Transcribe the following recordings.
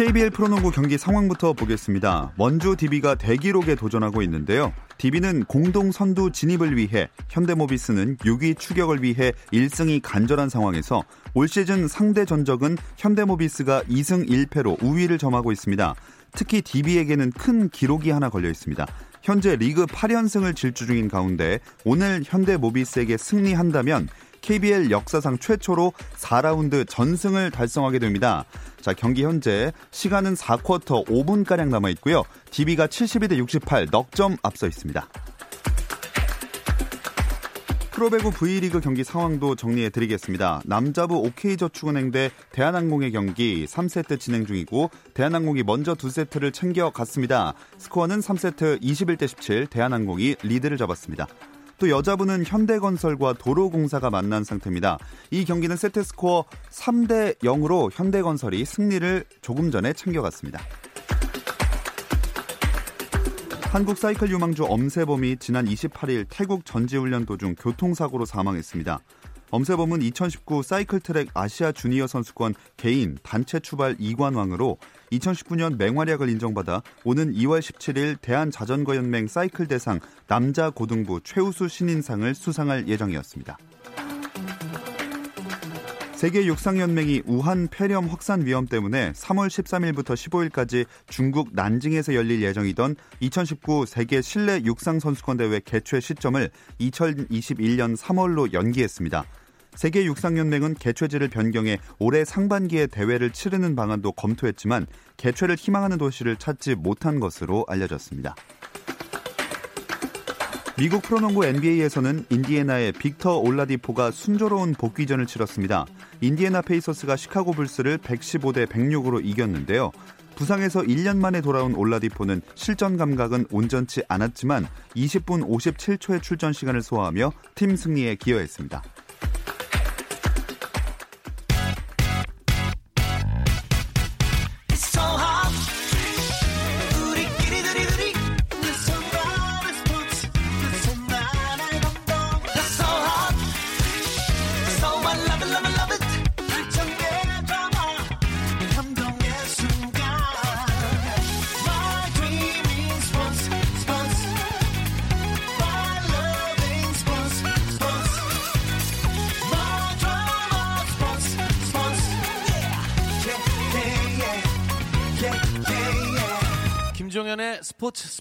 KBL 프로농구 경기 상황부터 보겠습니다. 원주 DB가 대기록에 도전하고 있는데요. DB는 공동 선두 진입을 위해 현대모비스는 6위 추격을 위해 1승이 간절한 상황에서 올 시즌 상대 전적은 현대모비스가 2승 1패로 우위를 점하고 있습니다. 특히 DB에게는 큰 기록이 하나 걸려 있습니다. 현재 리그 8연승을 질주 중인 가운데 오늘 현대모비스에게 승리한다면 KBL 역사상 최초로 4라운드 전승을 달성하게 됩니다. 자, 경기 현재 시간은 4쿼터 5분가량 남아 있고요. DB가 72대 68 넉점 앞서 있습니다. 프로배구 V리그 경기 상황도 정리해 드리겠습니다. 남자부 OK저축은행 대 대한항공의 경기 3세트 진행 중이고 대한항공이 먼저 2세트를 챙겨갔습니다. 스코어는 3세트 21대 17 대한항공이 리드를 잡았습니다. 또 여자부는 현대건설과 도로공사가 만난 상태입니다. 이 경기는 세트 스코어 3대 0으로 현대건설이 승리를 조금 전에 챙겨갔습니다. 한국 사이클 유망주 엄세범이 지난 28일 태국 전지훈련 도중 교통사고로 사망했습니다. 엄세범은 2019 사이클트랙 아시아 주니어 선수권 개인 단체 추발 2관왕으로 2019년 맹활약을 인정받아 오는 2월 17일 대한자전거연맹 사이클 대상 남자 고등부 최우수 신인상을 수상할 예정이었습니다. 세계 육상연맹이 우한 폐렴 확산 위험 때문에 3월 13일부터 15일까지 중국 난징에서 열릴 예정이던 2019 세계 실내 육상 선수권 대회 개최 시점을 2021년 3월로 연기했습니다. 세계 육상연맹은 개최지를 변경해 올해 상반기에 대회를 치르는 방안도 검토했지만 개최를 희망하는 도시를 찾지 못한 것으로 알려졌습니다. 미국 프로농구 NBA에서는 인디애나의 빅터 올라디포가 순조로운 복귀전을 치렀습니다. 인디애나 페이서스가 시카고 불스를 115대 106으로 이겼는데요. 부상에서 1년 만에 돌아온 올라디포는 실전 감각은 온전치 않았지만 20분 57초의 출전 시간을 소화하며 팀 승리에 기여했습니다.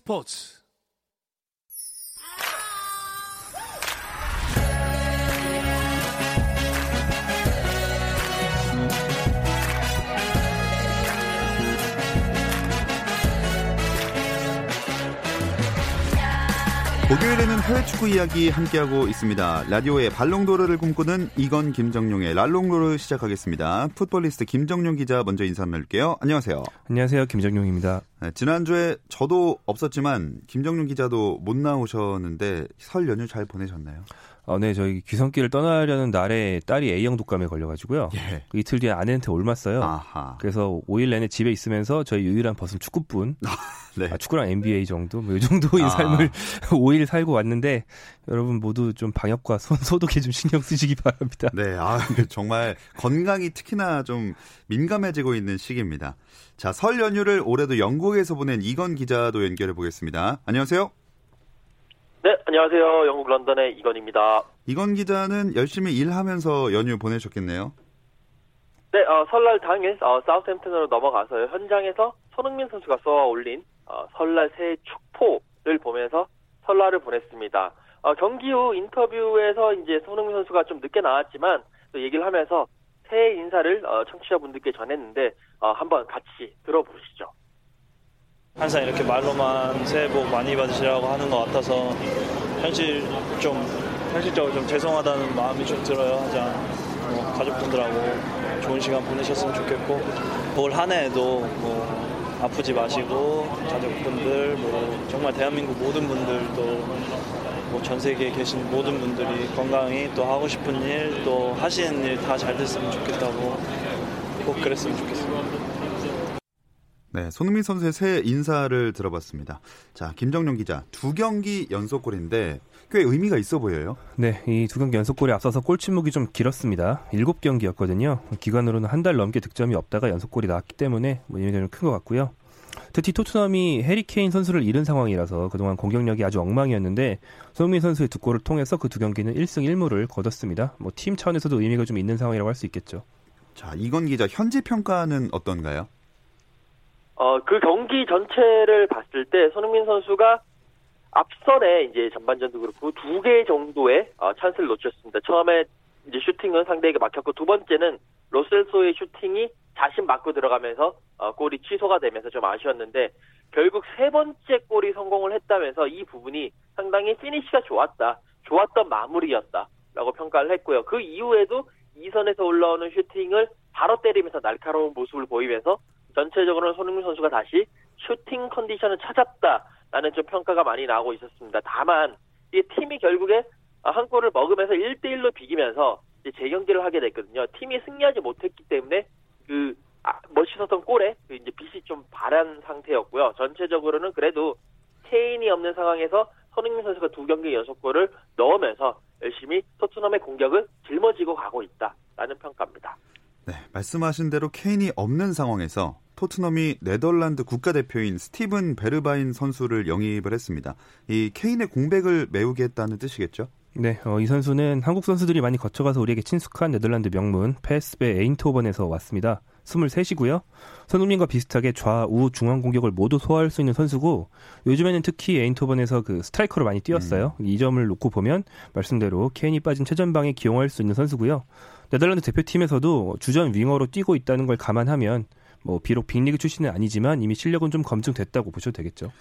스포츠 목요일에는 해외 축구 이야기 함께하고 있습니다. 라디오의 발롱도르를 꿈꾸는 이건 김정용의 랄롱도르 시작하겠습니다. 풋볼리스트 김정용 기자 먼저 인사 나눌게요. 안녕하세요. 안녕하세요. 김정용입니다. 네, 지난주에 저도 없었지만 김정용 기자도 못 나오셨는데 설 연휴 잘 보내셨나요? 어, 네, 저희 귀성길을 떠나려는 날에 딸이 A형 독감에 걸려가지고요. 예. 그 이틀 뒤에 아내한테 옮았어요. 아하. 그래서 5일 내내 집에 있으면서 저희 유일한 벗은 축구뿐, 네. 아, 축구랑 NBA 정도, 뭐 이 정도의 아. 삶을 5일 살고 왔는데 여러분 모두 좀 방역과 손 소독에 좀 신경 쓰시기 바랍니다. 네, 아, 정말 건강이 특히나 좀 민감해지고 있는 시기입니다. 자, 설 연휴를 올해도 영국에서 보낸 이건 기자도 연결해 보겠습니다. 안녕하세요. 네, 안녕하세요. 영국 런던의 이건입니다. 이건 기자는 열심히 일하면서 연휴 보내셨겠네요. 네, 어, 설날 당일 어, 사우스햄튼으로 넘어가서 현장에서 손흥민 선수가 쏘아 올린 어, 설날 새해 축포를 보면서 설날을 보냈습니다. 어, 경기 후 인터뷰에서 이제 손흥민 선수가 좀 늦게 나왔지만 또 얘기를 하면서 새해 인사를 어, 청취자분들께 전했는데 어, 한번 같이 들어보시죠. 항상 이렇게 말로만 새해 복 많이 받으시라고 하는 것 같아서 현실 좀 현실적으로 좀 죄송하다는 마음이 좀 들어요. 하자 뭐 가족분들하고 좋은 시간 보내셨으면 좋겠고 올 한 해에도 뭐 아프지 마시고 가족분들 뭐 정말 대한민국 모든 분들도 뭐 전 세계에 계신 모든 분들이 건강히 또 하고 싶은 일 또 하시는 일 다 잘 됐으면 좋겠다고 꼭 그랬으면 좋겠습니다. 네, 손흥민 선수의 새 인사를 들어봤습니다. 자, 김정용 기자, 두 경기 연속골인데 꽤 의미가 있어 보여요. 네, 이 두 경기 연속골에 앞서서 골 침묵이 좀 길었습니다. 7경기였거든요. 기간으로는 한 달 넘게 득점이 없다가 연속골이 나왔기 때문에 뭐 의미가 좀큰것 같고요. 특히 토트넘이 해리 케인 선수를 잃은 상황이라서 그동안 공격력이 아주 엉망이었는데 손흥민 선수의 두 골을 통해서 그 두 경기는 1승 1무를 거뒀습니다. 뭐 팀 차원에서도 의미가 좀 있는 상황이라고 할 수 있겠죠. 자, 이건 기자, 현지 평가는 어떤가요? 어, 그 경기 전체를 봤을 때 손흥민 선수가 앞선에 이제 전반전도 그렇고 두 개 정도의 어, 찬스를 놓쳤습니다. 처음에 이제 슈팅은 상대에게 막혔고 두 번째는 로셀소의 슈팅이 자신 맞고 들어가면서 어, 골이 취소가 되면서 좀 아쉬웠는데 결국 세 번째 골이 성공을 했다면서 이 부분이 상당히 피니시가 좋았다. 좋았던 마무리였다라고 평가를 했고요. 그 이후에도 이선에서 올라오는 슈팅을 바로 때리면서 날카로운 모습을 보이면서 전체적으로는 손흥민 선수가 다시 슈팅 컨디션을 찾았다라는 좀 평가가 많이 나오고 있었습니다. 다만 이 팀이 결국에 한 골을 먹으면서 1대1로 비기면서 이제 재경기를 하게 됐거든요. 팀이 승리하지 못했기 때문에 그 아, 멋있었던 골에 그 이제 빛이 좀 바란 상태였고요. 전체적으로는 그래도 케인이 없는 상황에서 손흥민 선수가 두 경기 연속 골을 넣으면서 열심히 토트넘의 공격을 짊어지고 가고 있다라는 평가입니다. 네, 말씀하신 대로 케인이 없는 상황에서 토트넘이 네덜란드 국가대표인 스티븐 베르바인 선수를 영입을 했습니다. 이 케인의 공백을 메우겠다는 뜻이겠죠? 네, 어, 이 선수는 한국 선수들이 많이 거쳐가서 우리에게 친숙한 네덜란드 명문 페스베 에인트호번에서 왔습니다. 23이고요. 손흥민과 비슷하게 좌우 중앙 공격을 모두 소화할 수 있는 선수고 요즘에는 특히 에인트호번에서 그 스트라이커로 많이 뛰었어요. 음. 이 점을 놓고 보면 말씀대로 케인이 빠진 최전방에 기용할 수 있는 선수고요. 네덜란드 대표팀에서도 주전 윙어로 뛰고 있다는 걸 감안하면 뭐 비록 빅리그 출신은 아니지만 이미 실력은 좀 검증됐다고 보셔도 되겠죠.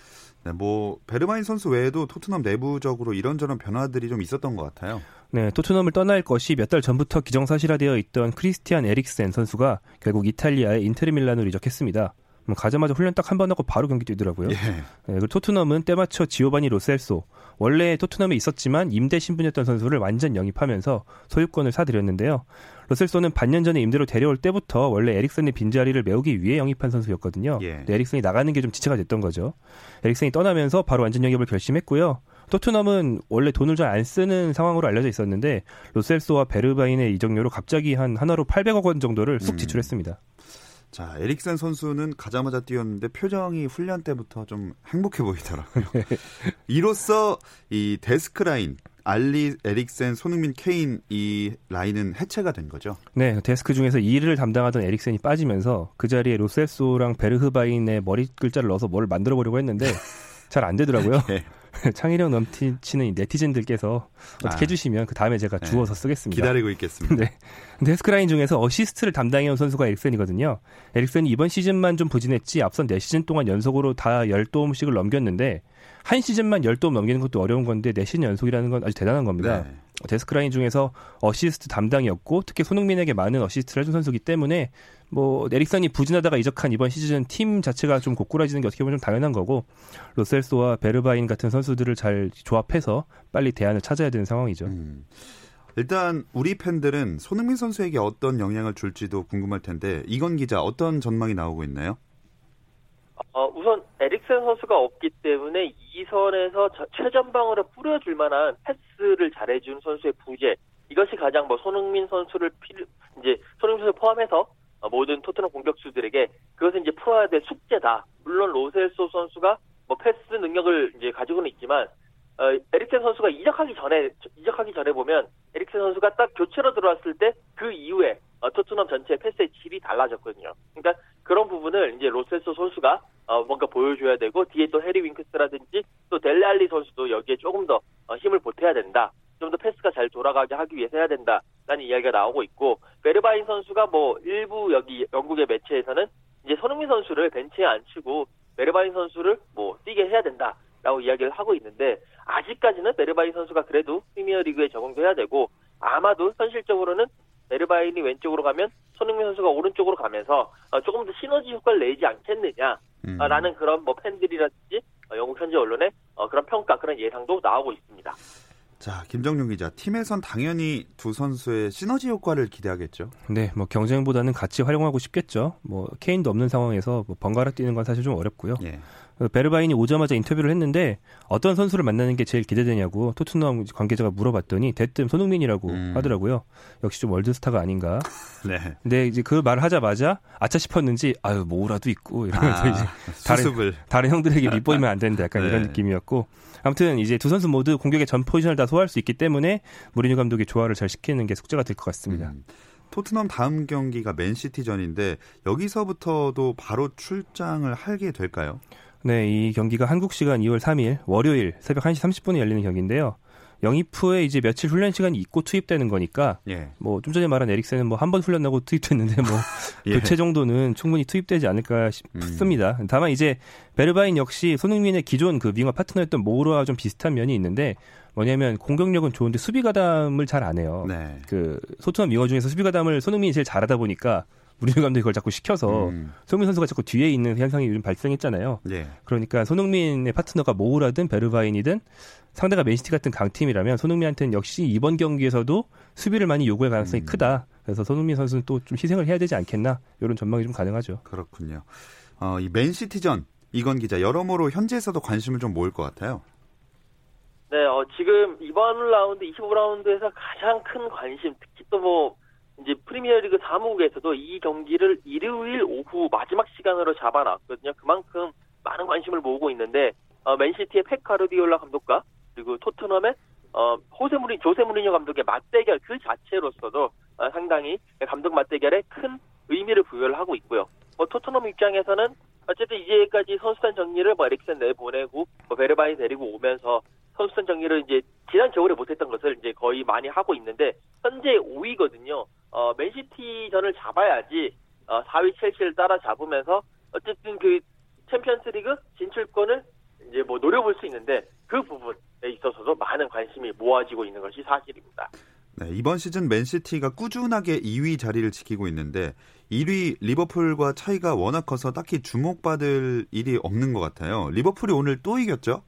네, 뭐 베르바인 선수 외에도 토트넘 내부적으로 이런저런 변화들이 좀 있었던 것 같아요. 네, 토트넘을 떠날 것이 몇 달 전부터 기정사실화되어 있던 크리스티안 에릭센 선수가 결국 이탈리아의 인테르 밀란으로 이적했습니다. 뭐 가자마자 훈련 딱 한 번 하고 바로 경기 뛰더라고요. 예. 네, 그리고 토트넘은 때맞춰 지오바니 로셀소 원래 토트넘에 있었지만 임대 신분이었던 선수를 완전 영입하면서 소유권을 사들였는데요. 로셀소는 반년 전에 임대로 데려올 때부터 원래 에릭슨의 빈자리를 메우기 위해 영입한 선수였거든요. 예. 에릭슨이 나가는 게 좀 지체가 됐던 거죠. 에릭슨이 떠나면서 바로 완전 영입을 결심했고요. 토트넘은 원래 돈을 잘 안 쓰는 상황으로 알려져 있었는데 로셀소와 베르바인의 이적료로 갑자기 한 하나로 800억 원 정도를 쑥 음. 지출했습니다. 음. 자, 에릭센 선수는 가자마자 뛰었는데 표정이 훈련 때부터 좀 행복해 보이더라고요. 이로써 이 데스크 라인 알리, 에릭센, 손흥민, 케인 이 라인은 해체가 된 거죠. 네, 데스크 중에서 일을 담당하던 에릭센이 빠지면서 그 자리에 로셀소랑 베르흐바인의 머리 글자를 넣어서 뭘 만들어 보려고 했는데 잘 안 되더라고요. 네. 창의력 넘치는 네티즌들께서 어떻게 아, 해주시면 그 다음에 제가 네. 주워서 쓰겠습니다. 기다리고 있겠습니다. 네. 데스크라인 중에서 어시스트를 담당해온 선수가 에릭센이거든요. 에릭센이 이번 시즌만 좀 부진했지 앞선 4시즌 동안 연속으로 다 10도움씩을 넘겼는데 한 시즌만 10도움 넘기는 것도 어려운 건데 4시즌 연속이라는 건 아주 대단한 겁니다. 네. 데스크라인 중에서 어시스트 담당이었고 특히 손흥민에게 많은 어시스트를 해준 선수기 때문에 뭐 에릭슨이 부진하다가 이적한 이번 시즌 팀 자체가 좀 고꾸라지는 게 어떻게 보면 좀 당연한 거고 로셀소와 베르바인 같은 선수들을 잘 조합해서 빨리 대안을 찾아야 되는 상황이죠. 음. 일단 우리 팬들은 손흥민 선수에게 어떤 영향을 줄지도 궁금할 텐데 이건 기자 어떤 전망이 나오고 있나요? 어, 우선 에릭센 선수가 없기 때문에 이선에서 최전방으로 뿌려줄 만한 패스를 잘해준 선수의 부재 이것이 가장 뭐 손흥민 선수를 필 이제 손흥민 선수 포함해서 모든 토트넘 공격수들에게 그것은 이제 풀어야 될 숙제다. 물론 로셀소 선수가 뭐 패스 능력을 이제 가지고는 있지만 어, 에릭센 선수가 이적하기 전에 이적하기 전에 보면 에릭센 선수가 딱 교체로 들어왔을 때 그 이후에 어, 토트넘 전체의 패스의 질이 달라졌거든요. 그러니까 그런 부분을 이제 로셀소 선수가 어, 보여줘야 되고 뒤에 또 해리 윙크스라든지 또 델레 알리 선수도 여기에 조금 더 어, 힘을 보태야 된다. 좀 더 패스가 잘 돌아가게 하기 위해서 해야 된다라는 이야기가 나오고 있고 베르바인 선수가 뭐 일부 여기 영국의 매체에서는 이제 손흥민 선수를 벤치에 앉히고 베르바인 선수를 뭐 뛰게 해야 된다라고 이야기를 하고 있는데 아직까지는 베르바인 선수가 그래도 프리미어리그에 적응도 해야 되고 아마도 현실적으로는 베르바인이 왼쪽으로 가면 손흥민 선수가 오른쪽으로 가면서 어, 조금 더 시너지 효과를 내지 않겠느냐 라는 음. 그런 뭐 팬들이라든지 어, 영국 현지 언론의 어, 그런 평가 그런 예상도 나오고 있습니다. 자, 김정용 기자, 팀에선 당연히 두 선수의 시너지 효과를 기대하겠죠. 네, 뭐 경쟁보다는 같이 활용하고 싶겠죠. 뭐 케인도 없는 상황에서 뭐 번갈아 뛰는 건 사실 좀 어렵고요. 예. 그 베르바인이 오자마자 인터뷰를 했는데 어떤 선수를 만나는 게 제일 기대되냐고 토트넘 관계자가 물어봤더니 대뜸 손흥민이라고 음. 하더라고요. 역시 좀 월드스타가 아닌가. 네. 근데 이제 그 말을 하자마자 아차 싶었는지 아유 뭐라도 있고 이러면서 아, 이제 다른 다른 형들에게 밑보이면 안 된다 약간 네. 이런 느낌이었고 아무튼 이제 두 선수 모두 공격의 전 포지션을 다 소화할 수 있기 때문에 무리뉴 감독이 조화를 잘 시키는 게 숙제가 될 것 같습니다. 음. 토트넘 다음 경기가 맨시티전인데 여기서부터도 바로 출장을 하게 될까요? 네, 이 경기가 한국 시간 2월 3일 월요일 새벽 1시 30분에 열리는 경기인데요. 영입 후에 이제 며칠 훈련 시간이 있고 투입되는 거니까 예. 뭐좀 전에 말한 에릭센은 뭐 한 번 훈련 나고 투입됐는데 뭐 예. 교체 정도는 충분히 투입되지 않을까 싶습니다. 음. 다만 이제 베르바인 역시 손흥민의 기존 그 윙어 파트너였던 모우라와 좀 비슷한 면이 있는데 뭐냐면 공격력은 좋은데 수비 가담을 잘 안 해요. 네. 그 소트넘 윙어 중에서 수비 가담을 손흥민이 제일 잘하다 보니까 무리뉴 감독이 그걸 자꾸 시켜서 음. 손흥민 선수가 자꾸 뒤에 있는 현상이 요즘 발생했잖아요. 네. 그러니까 손흥민의 파트너가 모우라든 베르바인이든 상대가 맨시티 같은 강팀이라면 손흥민한테는 역시 이번 경기에서도 수비를 많이 요구할 가능성이 음. 크다. 그래서 손흥민 선수는 또 좀 희생을 해야 되지 않겠나 이런 전망이 좀 가능하죠. 그렇군요. 어, 이 맨시티전 이건 기자 여러모로 현지에서도 관심을 좀 모을 것 같아요. 네, 어, 지금 이번 라운드 25라운드에서 가장 큰 관심, 특히 또뭐 이제 프리미어리그 사무국에서도 이 경기를 일요일 오후 마지막 시간으로 잡아놨거든요. 그만큼 많은 관심을 모으고 있는데 어, 맨시티의 팩 카르디올라 감독과 그리고 토트넘의 어, 호세 무리 조세 무리뉴 감독의 맞대결 그 자체로서도 어, 상당히 감독 맞대결에 큰 의미를 부여를 하고 있고요. 뭐 토트넘 입장에서는 어쨌든 이제까지 선수단 정리를 뭐 에릭센 내보내고 뭐 베르바인 데리고 오면서 선수단 정리를 이제 지난 겨울에 못했던 것을 이제 거의 많이 하고 있는데 현재 5위거든요. 어, 맨시티전을 잡아야지 어, 4위 첼시를 따라잡으면서 어쨌든 그 챔피언스리그 진출권을 이제 뭐 노려볼 수 있는데 그 부분에 있어서도 많은 관심이 모아지고 있는 것이 사실입니다. 네, 이번 시즌 맨시티가 꾸준하게 2위 자리를 지키고 있는데 1위 리버풀과 차이가 워낙 커서 딱히 주목받을 일이 없는 것 같아요. 리버풀이 오늘 또 이겼죠?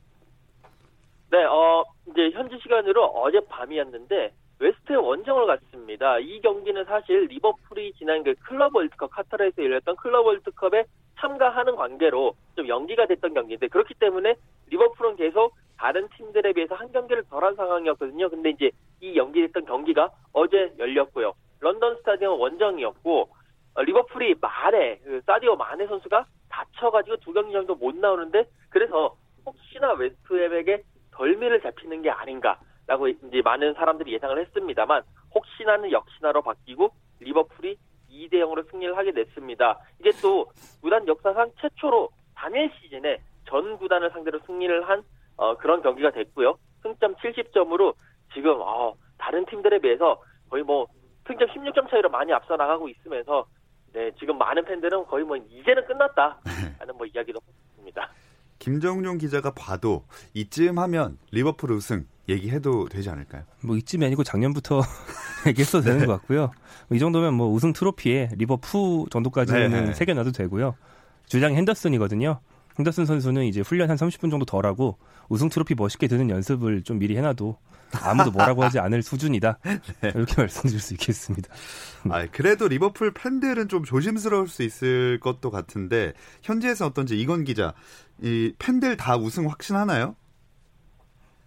네, 어, 이제 현지 시간으로 어젯 밤이었는데 웨스트햄 원정을 갔습니다. 이 경기는 사실 리버풀이 지난 그 클럽 월드컵 카타르에서 열렸던 클럽 월드컵에 참가하는 관계로 좀 연기가 됐던 경기인데 그렇기 때문에 리버풀은 계속 다른 팀들에 비해서 한 경기를 덜한 상황이었거든요. 근데 이제 이 연기됐던 경기가 어제 열렸고요. 런던 스타디움 원정이었고 어, 리버풀이 마네 그 사디오 마네 선수가 다쳐가지고 두 경기 정도 못 나오는데 그래서 혹시나 웨스트햄에게 덜미를 잡히는 게 아닌가 라고 이제 많은 사람들이 예상을 했습니다만 혹시나는 역시나로 바뀌고 리버풀이 2대 0으로 승리를 하게 됐습니다. 이게 또 구단 역사상 최초로 단일 시즌에 전 구단을 상대로 승리를 한 어, 그런 경기가 됐고요. 승점 70점으로 지금 어, 다른 팀들에 비해서 거의 뭐 승점 16점 차이로 많이 앞서 나가고 있으면서 네, 지금 많은 팬들은 거의 뭐 이제는 끝났다라는 뭐 이야기도 했습니다. 김정용 기자가 봐도 이쯤 하면 리버풀 우승 얘기해도 되지 않을까요? 뭐 이쯤이 아니고 작년부터 얘기했어도 되는 네. 것 같고요. 이 정도면 뭐 우승 트로피에 리버풀 정도까지는 네. 새겨놔도 되고요. 주장 핸더슨이거든요. 핸더슨 선수는 이제 훈련 한 30분 정도 덜 하고 우승 트로피 멋있게 드는 연습을 좀 미리 해놔도 아무도 뭐라고 하지 않을 수준이다. 네. 이렇게 말씀드릴 수 있겠습니다. 아, 그래도 리버풀 팬들은 좀 조심스러울 수 있을 것도 같은데 현지에서 어떤지 이건 기자, 이 팬들 다 우승 확신하나요?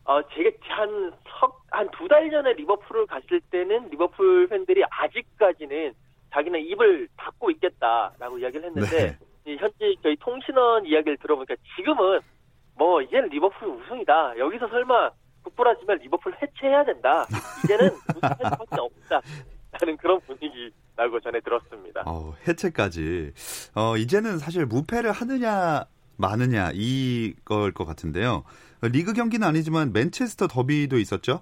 어, 제가 한 석, 한 두 달 전에 리버풀을 갔을 때는 리버풀 팬들이 아직까지는 자기는 입을 닫고 있겠다라고 이야기를 했는데 네. 현재 저희 통신원 이야기를 들어보니까 지금은 뭐 이제는 리버풀 우승이다. 여기서 설마 북부라지면 리버풀 해체해야 된다. 이제는 우승할 수밖에 없다. 라는 그런 분위기라고 전해 들었습니다. 어, 해체까지. 어, 이제는 사실 무패를 하느냐 마느냐 이걸 것 같은데요. 리그 경기는 아니지만 맨체스터 더비도 있었죠?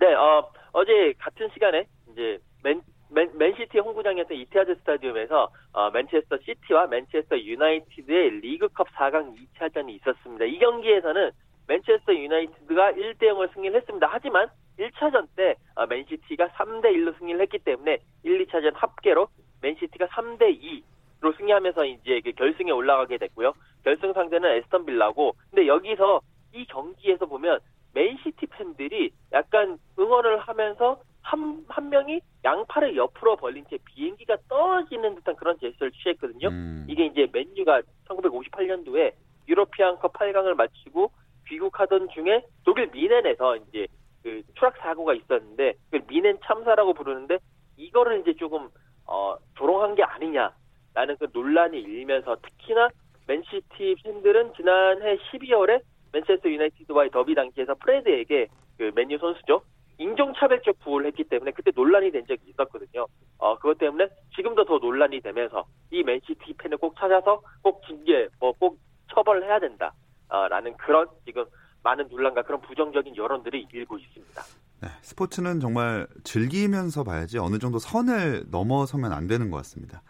네, 어, 어제 같은 시간에 이제 맨, 맨, 맨시티 홈구장이었던 이티하드 스타디움에서 어, 맨체스터 시티와 맨체스터 유나이티드의 리그컵 4강 2차전이 있었습니다. 이 경기에서는 맨체스터 유나이티드가 1대 0을 승리를 했습니다. 하지만 1차전 때 어, 맨시티가 3대 1로 승리를 했기 때문에 1, 2차전 합계로 맨시티가 3대 2로 승리하면서 이제 그 결승에 올라가게 됐고요. 결승 상대는 애스턴 빌라고. 근데 여기서 이 경기에서 보면 맨시티 팬들이 약간 응원을 하면서 한, 한 명이 양팔을 옆으로 벌린 채 비행기가 떨어지는 듯한 그런 제스처를 취했거든요. 음. 이게 이제 맨유가 1958년도에 유로피안컵 8강을 마치고 귀국하던 중에 독일 미넨에서 이제 그 추락 사고가 있었는데 그 미넨 참사라고 부르는데 이거를 이제 조금 어 조롱한 게 아니냐라는 그 논란이 일면서 특히나 맨시티 팬들은 지난해 12월에 맨체스터 유나이티드와의 더비 당시에서 프레드에게 그 맨유 선수죠 인종차별적 구호를 했기 때문에 그때 논란이 된 적이 있었거든요. 어 그것 때문에 지금도 더 논란이 되면서 이 맨시티 팬을 꼭 찾아서 꼭 징계 뭐 꼭 처벌을 해야 된다. 라는 그런 지금 많은 논란과 그런 부정적인 여론들이 일고 있습니다. 네, 스포츠는 정말 즐기면서 봐야지 어느 정도 선을 넘어서면 안 되는 것 같습니다.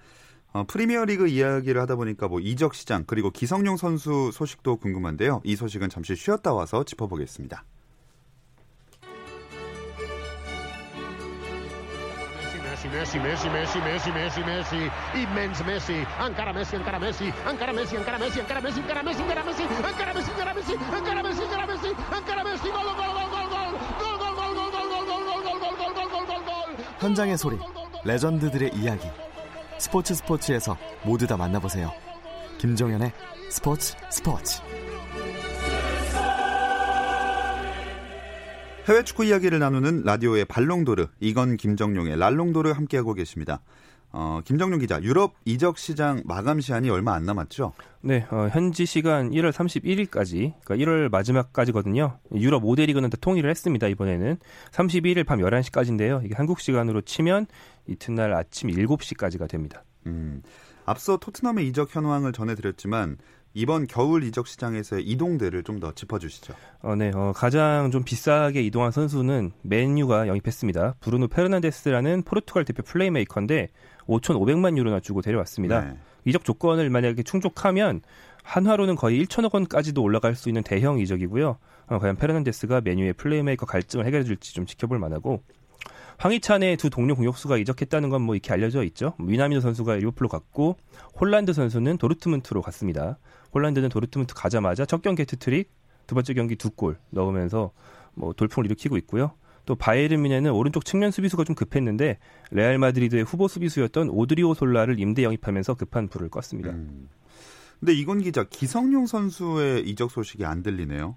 어, 프리미어리그 이야기를 하다 보니까 뭐 이적 시장 그리고 기성용 선수 소식도 궁금한데요. 이 소식은 잠시 쉬었다 와서 짚어보겠습니다. Messi, Messi, Messi, Messi, Messi, Messi, immens Messi, encara Messi, encara Messi, encara Messi, encara Messi, encara Messi, encara Messi, encara Messi, encara Messi, encara Messi, encara Messi, encara Messi, encara Messi, gol, gol, gol, gol, gol, gol, gol, gol, gol, gol, gol, gol, gol, gol, gol, gol, gol, gol. 현장의 소리, 레전드들의 이야기. 스포츠 스포츠에서 모두 다 만나보세요. 김종현의 스포츠 스포츠. 해외 축구 이야기를 나누는 라디오의 발롱도르, 이건 김정용의 랄롱도르 함께하고 계십니다. 어, 김정용 기자, 유럽 이적 시장 마감 시한이 얼마 안 남았죠? 네, 어, 현지 시간 1월 31일까지, 그러니까 1월 마지막까지거든요. 유럽 5대 리그는 다 통일을 했습니다, 이번에는. 31일 밤 11시까지인데요. 이게 한국 시간으로 치면 이튿날 아침 7시까지가 됩니다. 음, 앞서 토트넘의 이적 현황을 전해드렸지만 이번 겨울 이적 시장에서의 이동들을 좀더 짚어주시죠. 어, 네, 어, 가장 좀 비싸게 이동한 선수는 맨유가 영입했습니다. 브루노 페르난데스라는 포르투갈 대표 플레이메이커인데 5,500만 유로나 주고 데려왔습니다. 네. 이적 조건을 만약에 충족하면 한화로는 거의 1천억 원까지도 올라갈 수 있는 대형 이적이고요. 어, 과연 페르난데스가 맨유의 플레이메이커 갈증을 해결해 줄지 좀 지켜볼 만하고 황희찬의 두 동료 공격수가 이적했다는 건 뭐 이렇게 알려져 있죠. 미나미노 선수가 리버풀로 갔고 홀란드 선수는 도르트문트로 갔습니다. 홀란드는 도르트문트 가자마자 첫 경기 해트트릭, 두 번째 경기 두 골 넣으면서 뭐 돌풍을 일으키고 있고요. 또 바이에른 뮌헨은 오른쪽 측면 수비수가 좀 급했는데 레알 마드리드의 후보 수비수였던 오드리오솔라를 임대 영입하면서 급한 불을 껐습니다. 음. 근데 이건 기자 기성용 선수의 이적 소식이 안 들리네요.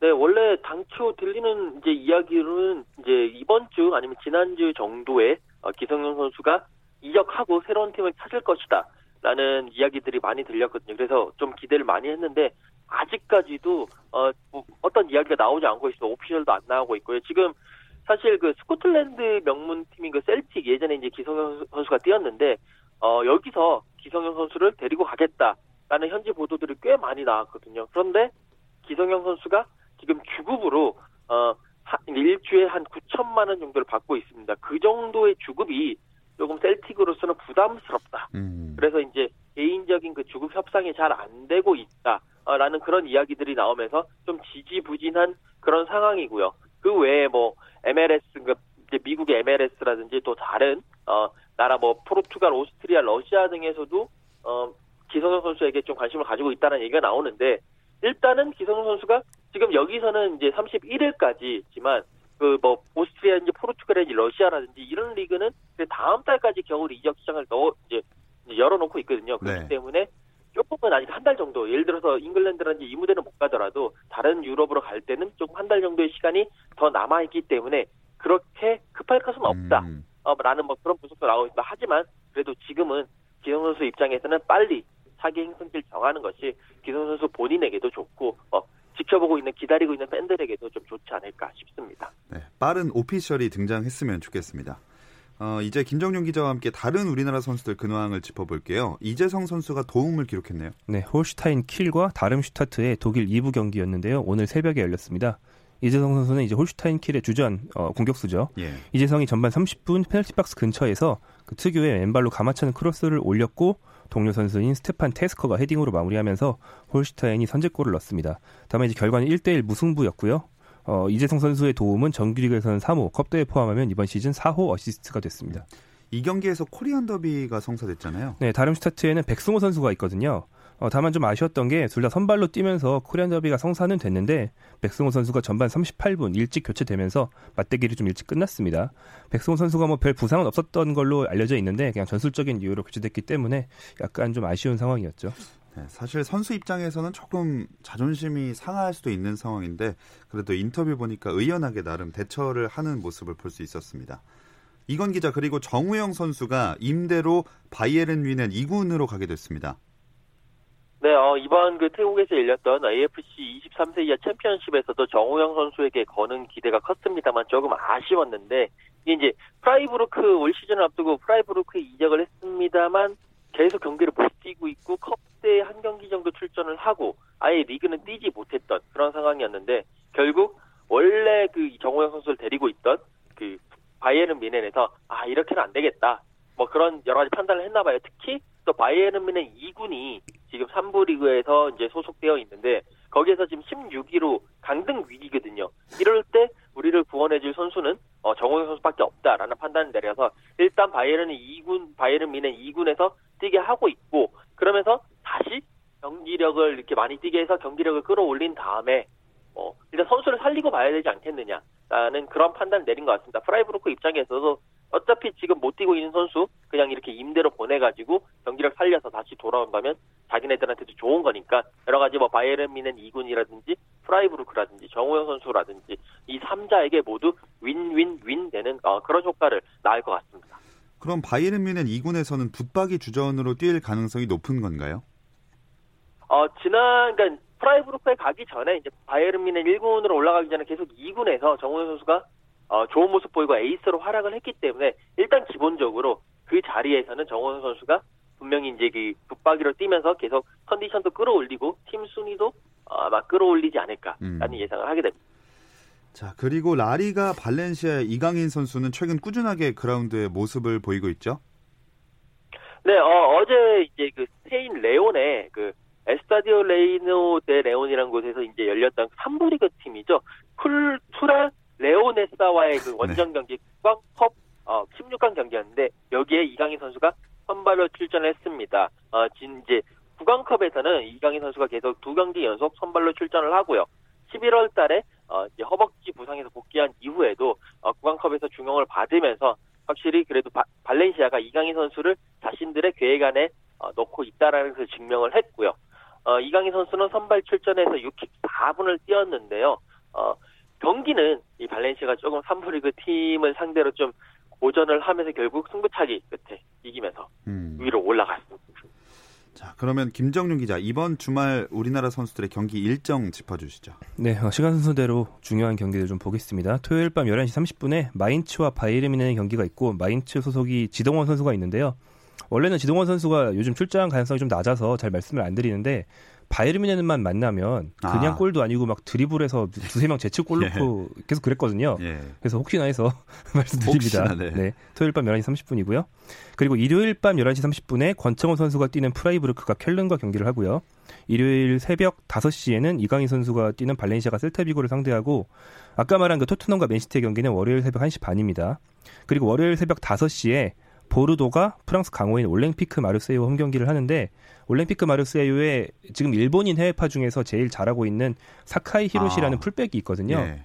네, 원래 당초 들리는 이제 이야기로는 이제 이번 주 아니면 지난주 정도에 어, 기성용 선수가 이적하고 새로운 팀을 찾을 것이다. 라는 이야기들이 많이 들렸거든요. 그래서 좀 기대를 많이 했는데 아직까지도 어, 뭐 어떤 이야기가 나오지 않고 있어 오피셜도 안 나오고 있고요. 지금 사실 그 스코틀랜드 명문 팀인 그 셀틱 예전에 이제 기성용 선수가 뛰었는데 어, 여기서 기성용 선수를 데리고 가겠다라는 현지 보도들이 꽤 많이 나왔거든요. 그런데 기성용 선수가 지금 주급으로 어, 일주에 한 9천만 원 정도를 받고 있습니다. 그 정도의 주급이 조금 셀틱으로서는 부담스럽다. 음. 그래서 이제 개인적인 그 주급 협상이 잘 안 되고 있다 라는 그런 이야기들이 나오면서 좀 지지부진한 그런 상황이고요. 그 외에 뭐 MLS 그 이제 미국의 MLS라든지 또 다른 어 나라 뭐 포르투갈, 오스트리아, 러시아 등에서도 어 기성용 선수에게 좀 관심을 가지고 있다는 얘기가 나오는데 일단은 기성용 선수가 지금 여기서는 이제 31일까지지만 그 뭐 오스트리아인지 포르투갈인지 러시아라든지 이런 리그는 그 다음 달까지 겨울 이적 시장을 넣어 이제 열어놓고 있거든요. 그렇기 네. 때문에 조금은 아직 한 달 정도 예를 들어서 잉글랜드라든지 이 무대는 못 가더라도 다른 유럽으로 갈 때는 조금 한 달 정도의 시간이 더 남아 있기 때문에 그렇게 급할 것은 없다. 음. 어, 라는 뭐 그런 분석도 나오고 있다. 하지만 그래도 지금은 기성 선수 입장에서는 빨리 사기 행성질 정하는 것이 기성 선수 본인에게도 좋고 어, 지켜보고 있는 기다리고 있는 팬들에게도 좀 좋지 않을까 싶습니다. 네, 빠른 오피셜이 등장했으면 좋겠습니다. 어, 이제 김정용 기자와 함께 다른 우리나라 선수들 근황을 짚어볼게요. 이재성 선수가 도움을 기록했네요. 네, 홀슈타인 킬과 다름슈타트의 독일 2부 경기였는데요. 오늘 새벽에 열렸습니다. 이재성 선수는 이제 홀슈타인 킬의 주전 어, 공격수죠. 예. 이재성이 전반 30분 페널티 박스 근처에서 그 특유의 왼발로 감아차는 크로스를 올렸고 동료 선수인 스테판 테스커가 헤딩으로 마무리하면서 홀슈타인이 선제골을 넣었습니다. 다만 이제 결과는 1대1 무승부였고요. 어, 이재성 선수의 도움은 정규리그에서는 3호, 컵대회 포함하면 이번 시즌 4호 어시스트가 됐습니다. 이 경기에서 코리안 더비가 성사됐잖아요. 네, 다름슈타트에는 백승호 선수가 있거든요. 어, 다만 좀 아쉬웠던 게 둘 다 선발로 뛰면서 코리안 더비가 성사는 됐는데 백승호 선수가 전반 38분 일찍 교체되면서 맞대결이 좀 일찍 끝났습니다. 백승호 선수가 뭐 별 부상은 없었던 걸로 알려져 있는데 그냥 전술적인 이유로 교체됐기 때문에 약간 좀 아쉬운 상황이었죠. 네, 사실 선수 입장에서는 조금 자존심이 상할 수도 있는 상황인데 그래도 인터뷰 보니까 의연하게 나름 대처를 하는 모습을 볼 수 있었습니다. 이건 기자 그리고 정우영 선수가 임대로 바이에른 뮌헨 2군으로 가게 됐습니다. 네, 어, 이번 그 태국에서 열렸던 AFC 23세 이하 챔피언십에서도 정우영 선수에게 거는 기대가 컸습니다만 조금 아쉬웠는데 이제 프라이부르크 올 시즌을 앞두고 프라이부르크에 이적을 했습니다만 계속 경기를 못 뛰고 있고 한 경기 정도 출전을 하고 아예 리그는 뛰지 못했던 그런 상황이었는데 결국 원래 그 정우영 선수를 데리고 있던 그 바이에른 뮌헨에서 아 이렇게는 안 되겠다 뭐 그런 여러 가지 판단을 했나 봐요. 특히 또 바이에른 뮌헨 2군이 지금 3부 리그에서 이제 소속되어 있는데 거기에서 지금 16위로 강등 위기거든요. 이럴 때 우리를 구원해줄 선수는 어, 정우영 선수밖에 없다라는 판단을 내려서 일단 바이에른이 2군 바이에른 뮌헨 2군에서 뛰게 하고 있고 그러면서 다시 경기력을 이렇게 많이 뛰게 해서 경기력을 끌어올린 다음에 어, 일단 선수를 살리고 봐야 되지 않겠느냐라는 그런 판단을 내린 것 같습니다. 프라이부르크 입장에서도 어차피 지금 못 뛰고 있는 선수 그냥 이렇게 임대로 보내가지고 경기력 살려서 다시 돌아온다면 자기네들한테도 좋은 거니까 여러 가지 뭐 바이에른 뮌헨 2군이라든지 프라이부르크라든지 정우영 선수라든지 이 3자에게 모두 윈윈윈 되는 어, 그런 효과를 낳을 것 같습니다. 그럼 바이에른 뮌헨 2군에서는 붙박이 주전으로 뛸 가능성이 높은 건가요? 어, 지난 그러니까 프라이부르크에 가기 전에 이제 바이에른 뮌헨 1군으로 올라가기 전에 계속 2군에서 정우영 선수가 어, 좋은 모습 보이고 에이스로 활약을 했기 때문에 일단 기본적으로 그 자리에서는 정우영 선수가 분명히 이제 그 붙박이로 뛰면서 계속 컨디션도 끌어올리고 팀 순위도 어, 아마 끌어올리지 않을까라는 음. 예상을 하게 됩니다. 자 그리고 라리가 발렌시아 이강인 선수는 최근 꾸준하게 그라운드에 모습을 보이고 있죠. 네, 어, 제 이제 그 스페인 레온의 그 에스타디오 레이노 데 레온이라는 곳에서 이제 열렸던 3부 리그 팀이죠. 쿨투라 레오네사와의 그 원정 경기 국왕컵 어, 16강 경기였는데 여기에 이강인 선수가 선발로 출전했습니다. 어, 진 이제 국왕컵에서는 이강인 선수가 계속 두 경기 연속 선발로 출전을 하고요. 11월 달에 어, 이제 허벅지 부상에서 복귀한 이후에도 어, 국왕컵에서 중용을 받으면서 확실히 그래도 바, 발렌시아가 이강인 선수를 자신들의 계획 안에 어, 넣고 있다라는 것을 증명을 했고요. 어, 이강인 선수는 선발 출전해서 6킥 4분을 뛰었는데요. 어, 경기는 이 발렌시아가 조금 3부 리그 팀을 상대로 좀 고전을 하면서 결국 승부차기 끝에 이기면서 음. 위로 올라갔습니다. 자, 그러면 김정윤 기자 이번 주말 우리나라 선수들의 경기 일정 짚어주시죠. 네, 어, 시간 순서대로 중요한 경기를 좀 보겠습니다. 토요일 밤 11시 30분에 마인츠와 바이에르민의 경기가 있고 마인츠 소속이 지동원 선수가 있는데요. 원래는 지동원 선수가 요즘 출장 가능성이 좀 낮아서 잘 말씀을 안 드리는데 바이르미넨만 만나면 그냥 아. 골도 아니고 막 드리블해서 두세 명 제치 골 넣고 예. 계속 그랬거든요. 예. 그래서 혹시나 해서 말씀드립니다. 혹시나, 네. 네. 토요일 밤 11시 30분이고요. 그리고 일요일 밤 11시 30분에 권창훈 선수가 뛰는 프라이브르크가 켈른과 경기를 하고요. 일요일 새벽 5시에는 이강인 선수가 뛰는 발렌시아가 셀타비고를 상대하고 아까 말한 그 토트넘과 맨시티의 경기는 월요일 새벽 1시 반입니다. 그리고 월요일 새벽 5시에 보르도가 프랑스 강호인 올랭피크 마르세유 홈 경기를 하는데 올랭피크 마르세유에 지금 일본인 해외파 중에서 제일 잘하고 있는 사카이 히로시라는 아, 풀백이 있거든요. 네.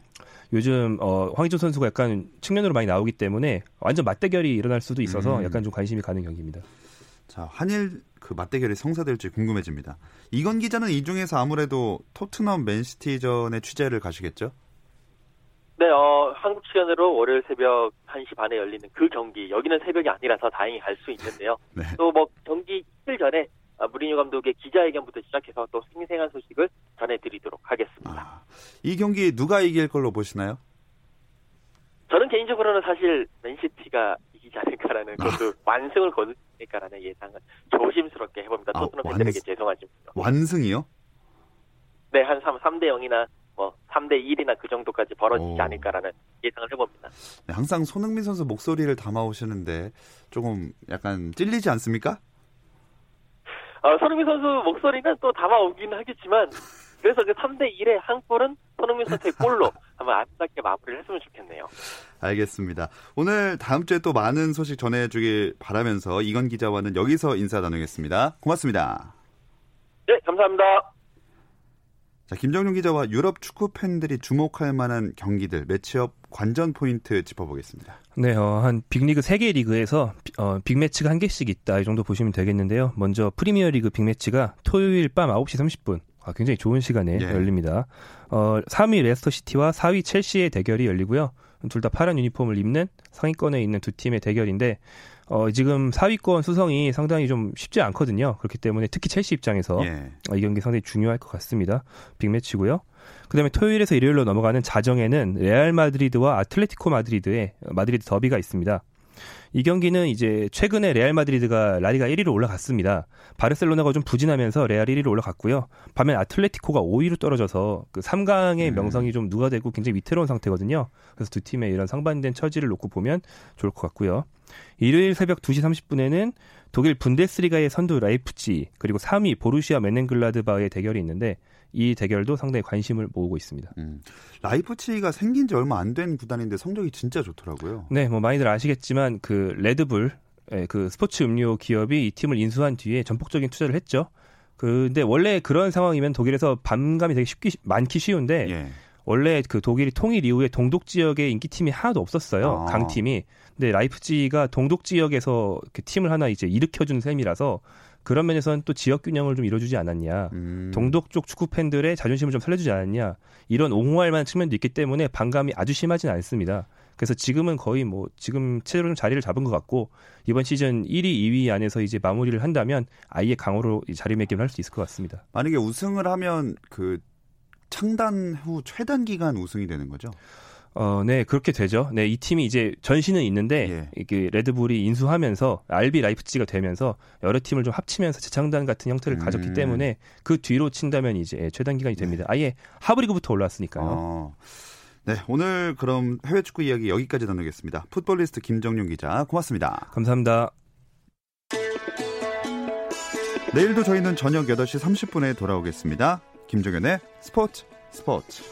요즘 어, 황의조 선수가 약간 측면으로 많이 나오기 때문에 완전 맞대결이 일어날 수도 있어서 음. 약간 좀 관심이 가는 경기입니다. 자, 한일 그 맞대결이 성사될지 궁금해집니다. 이건 기자는 이 중에서 아무래도 토트넘 맨시티전의 취재를 가시겠죠? 네, 어, 한국 시간으로 월요일 새벽 1시 반에 열리는 그 경기, 여기는 새벽이 아니라서 다행히 갈 수 있는데요. 네. 또뭐 경기 이틀 전에 아, 무리뉴 감독의 기자회견부터 시작해서 또 생생한 소식을 전해드리도록 하겠습니다. 아, 이 경기 누가 이길 걸로 보시나요? 저는 개인적으로는 사실 맨시티가 이기지 않을까라는 아. 것도 완승을 거두니까라는 예상을 조심스럽게 해봅니다. 아, 토트넘 팬들에게 죄송하지만. 완승이요? 네, 한 3, 3대 0이나 뭐 3대 1이나 그 정도까지 벌어지지 오. 않을까라는 예상을 해봅니다. 네, 항상 손흥민 선수 목소리를 담아 오시는데 조금 약간 찔리지 않습니까? 어, 손흥민 선수 목소리는 또 담아오긴 하겠지만 그래서 그 3대 1의 한 골은 손흥민 선수의 골로 한번 아름답게 마무리를 했으면 좋겠네요. 알겠습니다. 오늘 다음 주에 또 많은 소식 전해주길 바라면서 이건 기자와는 여기서 인사 나누겠습니다. 고맙습니다. 네, 감사합니다. 자, 김정용 기자와 유럽 축구 팬들이 주목할 만한 경기들, 매치업 관전 포인트 짚어보겠습니다. 네, 어, 한 빅리그 3개 리그에서 어, 빅매치가 한 개씩 있다. 이 정도 보시면 되겠는데요. 먼저 프리미어 리그 빅매치가 토요일 밤 9시 30분. 아, 굉장히 좋은 시간에 예. 열립니다. 어, 3위 레스터 시티와 4위 첼시의 대결이 열리고요. 둘 다 파란 유니폼을 입는 상위권에 있는 두 팀의 대결인데 어, 지금 4위권 수성이 상당히 좀 쉽지 않거든요. 그렇기 때문에 특히 첼시 입장에서 예. 이 경기 상당히 중요할 것 같습니다. 빅매치고요. 그다음에 토요일에서 일요일로 넘어가는 자정에는 레알 마드리드와 아틀레티코 마드리드의 마드리드 더비가 있습니다. 이 경기는 이제 최근에 레알 마드리드가 라리가 1위로 올라갔습니다. 바르셀로나가 좀 부진하면서 레알 1위로 올라갔고요. 반면 아틀레티코가 5위로 떨어져서 그 3강의 음. 명성이 좀 누가 되고 굉장히 위태로운 상태거든요. 그래서 두 팀의 이런 상반된 처지를 놓고 보면 좋을 것 같고요. 일요일 새벽 2시 30분에는 독일 분데스리가의 선두 라이프치히 그리고 3위 보루시아 묀헨글라트바흐의 대결이 있는데 이 대결도 상당히 관심을 모으고 있습니다. 음. 라이프치히가 생긴 지 얼마 안 된 구단인데 성적이 진짜 좋더라고요. 네, 뭐 많이들 아시겠지만 그 레드불 예, 그 스포츠 음료 기업이 이 팀을 인수한 뒤에 전폭적인 투자를 했죠. 근데 원래 그런 상황이면 독일에서 반감이 되게 쉽기 많기 쉬운데 예. 원래 그 독일이 통일 이후에 동독 지역에 인기 팀이 하나도 없었어요. 아. 강팀이. 근데 라이프치가 동독 지역에서 그 팀을 하나 이제 일으켜준 셈이라서 그런 면에서는 또 지역 균형을 좀 이뤄주지 않았냐. 음. 동독 쪽 축구 팬들의 자존심을 좀 살려주지 않았냐. 이런 옹호할 만한 측면도 있기 때문에 반감이 아주 심하진 않습니다. 그래서 지금은 거의 뭐 지금 좀 자리를 잡은 것 같고 이번 시즌 1위, 2위 안에서 이제 마무리를 한다면 아예 강호로 자리매김을 할 수 있을 것 같습니다. 만약에 우승을 하면 그 창단 후 최단 기간 우승이 되는 거죠? 어, 네, 그렇게 되죠. 네, 이 팀이 이제 전신은 있는데 예. 이게 레드불이 인수하면서 RB 라이프치가 되면서 여러 팀을 좀 합치면서 재창단 같은 형태를 음. 가졌기 때문에 그 뒤로 친다면 이제 최단 기간이 됩니다. 네. 아예 하브리그부터 올라왔으니까요. 어. 네, 오늘 그럼 해외 축구 이야기 여기까지 나누겠습니다. 풋볼리스트 김정용 기자, 고맙습니다. 감사합니다. 내일도 저희는 저녁 8시 30분에 돌아오겠습니다. 김정현의 스포츠 스포츠.